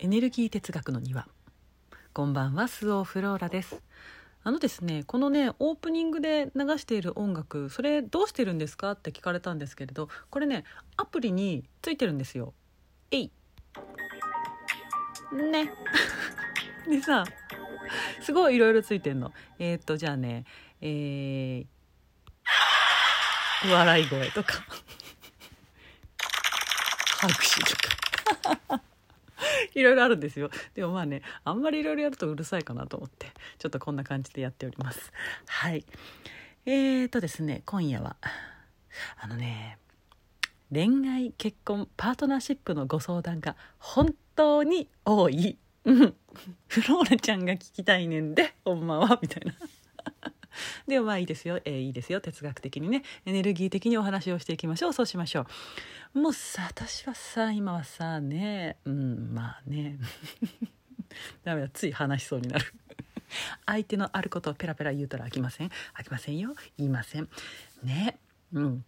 エネルギー哲学の庭。こんばんはスオフローラです。あのですねこのねオープニングで流している音楽それどうしてるんですか？って聞かれたんですけれどこれねアプリについてるんですよ。えい。ね。でさすごいいろいろついてんの。えー、っとじゃあねえー、笑い声とか。拍手とか。いろいろあるんですよ。でもまあねあんまりいろいろやるとうるさいかなと思ってちょっとこんな感じでやっております。はい。えーとですね今夜はあのね恋愛結婚パートナーシップのご相談が本当に多い。うん。フローラちゃんが聞きたいねんでほんまはみたいな。でもまあいいですよ、えー、いいですよ。哲学的にね。エネルギー的にお話をしていきましょう。そうしましょう。もうさ私はさ今はさね。うんまあね。ダメだ。つい話しそうになる。相手のあることをペラペラ言うたら飽きません？飽きませんよ。言いません。ね。うん。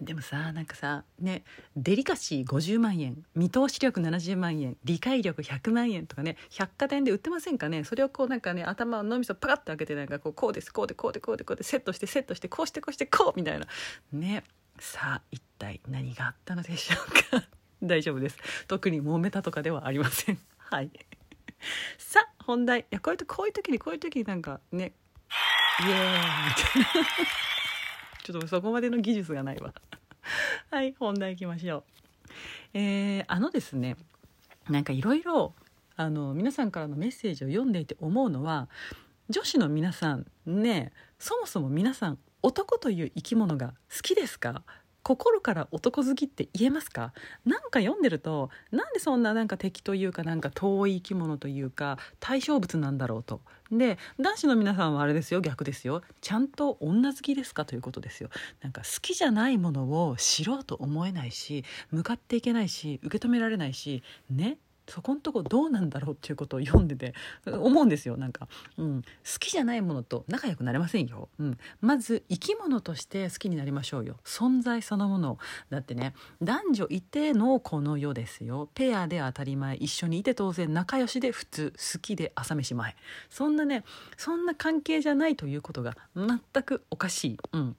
でもさなんかさねデリカシー50万円見通し力70万円理解力100万円とかね百貨店で売ってませんかね？それをこうなんかね頭を脳みそパカッと開けてなんかこうこうですこうでこうでこうでこうでセットしてセットしてこうしてこうしてこうみたいな。ね。さあ一体何があったのでしょうか？大丈夫です。特に揉めたとかではありません。はい。さあ本題。いやこういうこういう時にこういう時になんかねイエーイみたいな。ちょっとそこまでの技術がないわ。はい本題いきましょう。えー、あのですねなんかいろいろあの皆さんからのメッセージを読んでいて思うのは女子の皆さんねそもそも皆さん男という生き物が好きですか？心から男好きって言えますか？なんか読んでるとなんでそんななんか敵というかなんか遠い生き物というか対象物なんだろうと。で男子の皆さんはあれですよ逆ですよ。ちゃんと女好きですかということですよ。なんか好きじゃないものを知ろうと思えないし向かっていけないし受け止められないしね。そこんとこどうなんだろうっていうことを読んでて思うんですよなんか、うん、好きじゃないものと仲良くなれませんよ、うん、まず生き物として好きになりましょうよ。存在そのものだってね。男女いてのこの世ですよ。ペアで当たり前一緒にいて当然仲良しで普通好きで朝飯前。そんなねそんな関係じゃないということが全くおかしい、うん、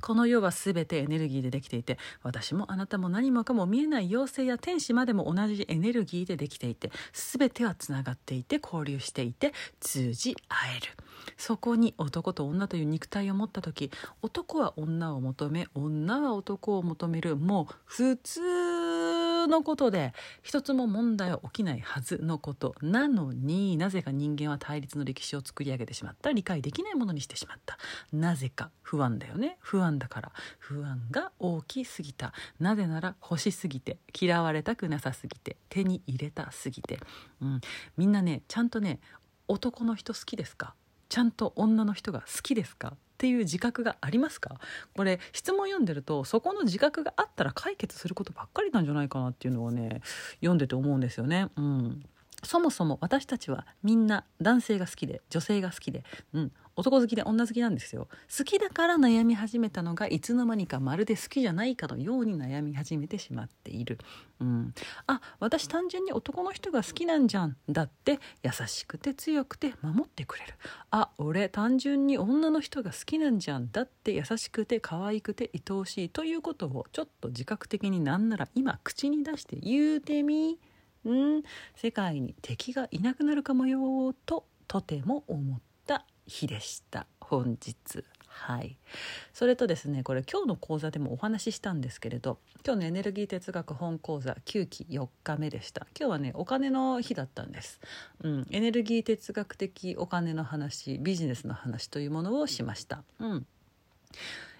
この世は全てエネルギーでできていて私もあなたも何もかも見えない妖精や天使までも同じエネルギーでできていて全てはつながっていて交流していて通じ合える。そこに男と女という肉体を持った時男は女を求め女は男を求める。もう普通のことで一つも問題は起きないはずのこと。なのになぜか人間は対立の歴史を作り上げてしまった。理解できないものにしてしまった。なぜか不安だよね。不安だから。不安が大きすぎた。なぜなら欲しすぎて。嫌われたくなさすぎて。手に入れたすぎて、うん、みんなねちゃんとね男の人好きですか？ちゃんと女の人が好きですか？っていう自覚がありますか？これ質問読んでるとそこの自覚があったら解決することばっかりなんじゃないかなっていうのをね読んでて思うんですよね。うん。そもそも私たちはみんな男性が好きで女性が好きで、うん、男好きで女好きなんですよ。好きだから悩み始めたのがいつの間にかまるで好きじゃないかのように悩み始めてしまっている、うん、あ私単純に男の人が好きなんじゃんだって優しくて強くて守ってくれる。あ俺単純に女の人が好きなんじゃんだって優しくて可愛くて愛おしいということをちょっと自覚的になんなら今口に出して言うてみ。うん。世界に敵がいなくなるかもよととても思った。日でした。本日。はい。それとですねこれ今日の講座でもお話ししたんですけれど今日のエネルギー哲学本講座9期4日目でした。今日はねお金の日だったんです、うん、エネルギー哲学的お金の話ビジネスの話というものをしました。うん。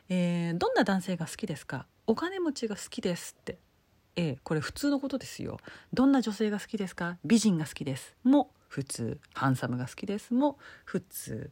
えー、どんな男性が好きですか？お金持ちが好きですって。ええ、これ普通のことですよ。どんな女性が好きですか？美人が好きです。も普通。ハンサムが好きです。も普通。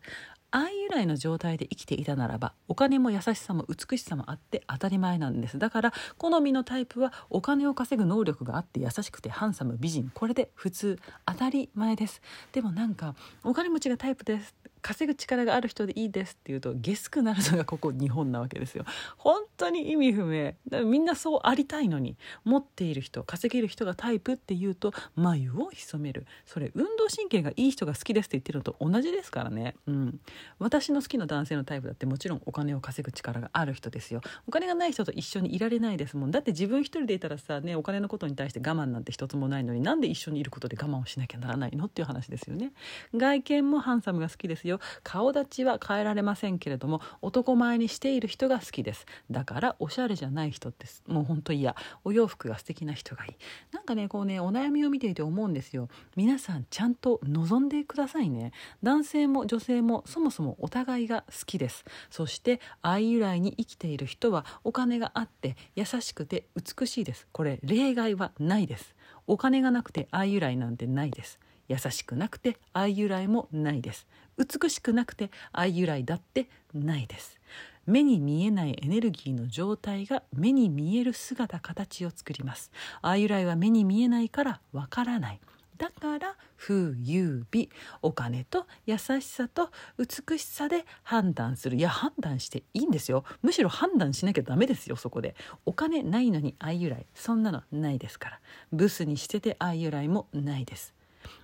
愛由来の状態で生きていたならばお金も優しさも美しさもあって当たり前なんですだから好みのタイプはお金を稼ぐ能力があって優しくてハンサム美人これで普通当たり前ですでもなんかお金持ちがタイプです稼ぐ力がある人でいいですって言うとゲスくなるのがここ日本なわけですよ。本当に意味不明。みんなそうありたいのに持っている人稼げる人がタイプって言うと眉を潜める。それ運動神経がいい人が好きですって言ってるのと同じですからね。うん。私の好きな男性のタイプだってもちろんお金を稼ぐ力がある人ですよ。お金がない人と一緒にいられないですもん。だって自分一人でいたらさねお金のことに対して我慢なんて一つもないのになんで一緒にいることで我慢をしなきゃならないのっていう話ですよね。外見もハンサムが好きですよ。顔立ちは変えられませんけれども男前にしている人が好きです。だからおしゃれじゃない人ですもうほんと嫌。お洋服が素敵な人がいい。なんかねこうねお悩みを見ていて思うんですよ。皆さんちゃんと望んでくださいね。男性も女性もそもそもお互いが好きです。そして愛由来に生きている人はお金があって優しくて美しいです。これ例外はないです。お金がなくて愛由来なんてないです。優しくなくて愛由来もないです。美しくなくて愛由来だってないです。目に見えないエネルギーの状態が目に見える姿形を作ります。愛由来は目に見えないからわからない。だから風優美。お金と優しさと美しさで判断する。いや判断していいんですよ。むしろ判断しなきゃダメですよそこで。お金ないのに愛由来。そんなのないですから。ブスにしてて愛由来もないです。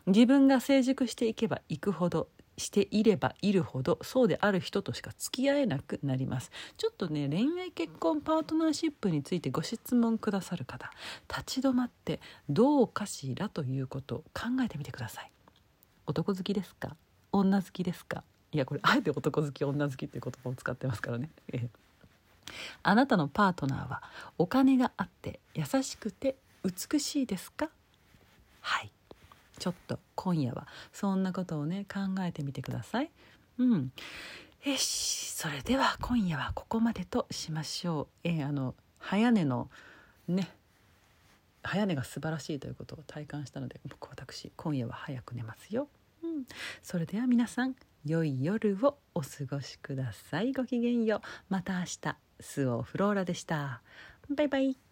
自分が成熟していけばいくほどしていればいるほどそうである人としか付き合えなくなります。ちょっとね恋愛結婚パートナーシップについてご質問くださる方立ち止まってどうかしらということを考えてみてください。男好きですか？女好きですか？いやこれあえて男好き女好きっていう言葉を使ってますからね、あなたのパートナーはお金があって優しくて美しいですか？はい。ちょっと今夜はそんなことをね考えてみてください。うんよしそれでは今夜はここまでとしましょう。えー、あの早寝のね早寝が素晴らしいということを体感したので僕私今夜は早く寝ますよ。うん、それでは皆さん良い夜をお過ごしください。ごきげんよう。また明日。スオフローラでした。バイバイ。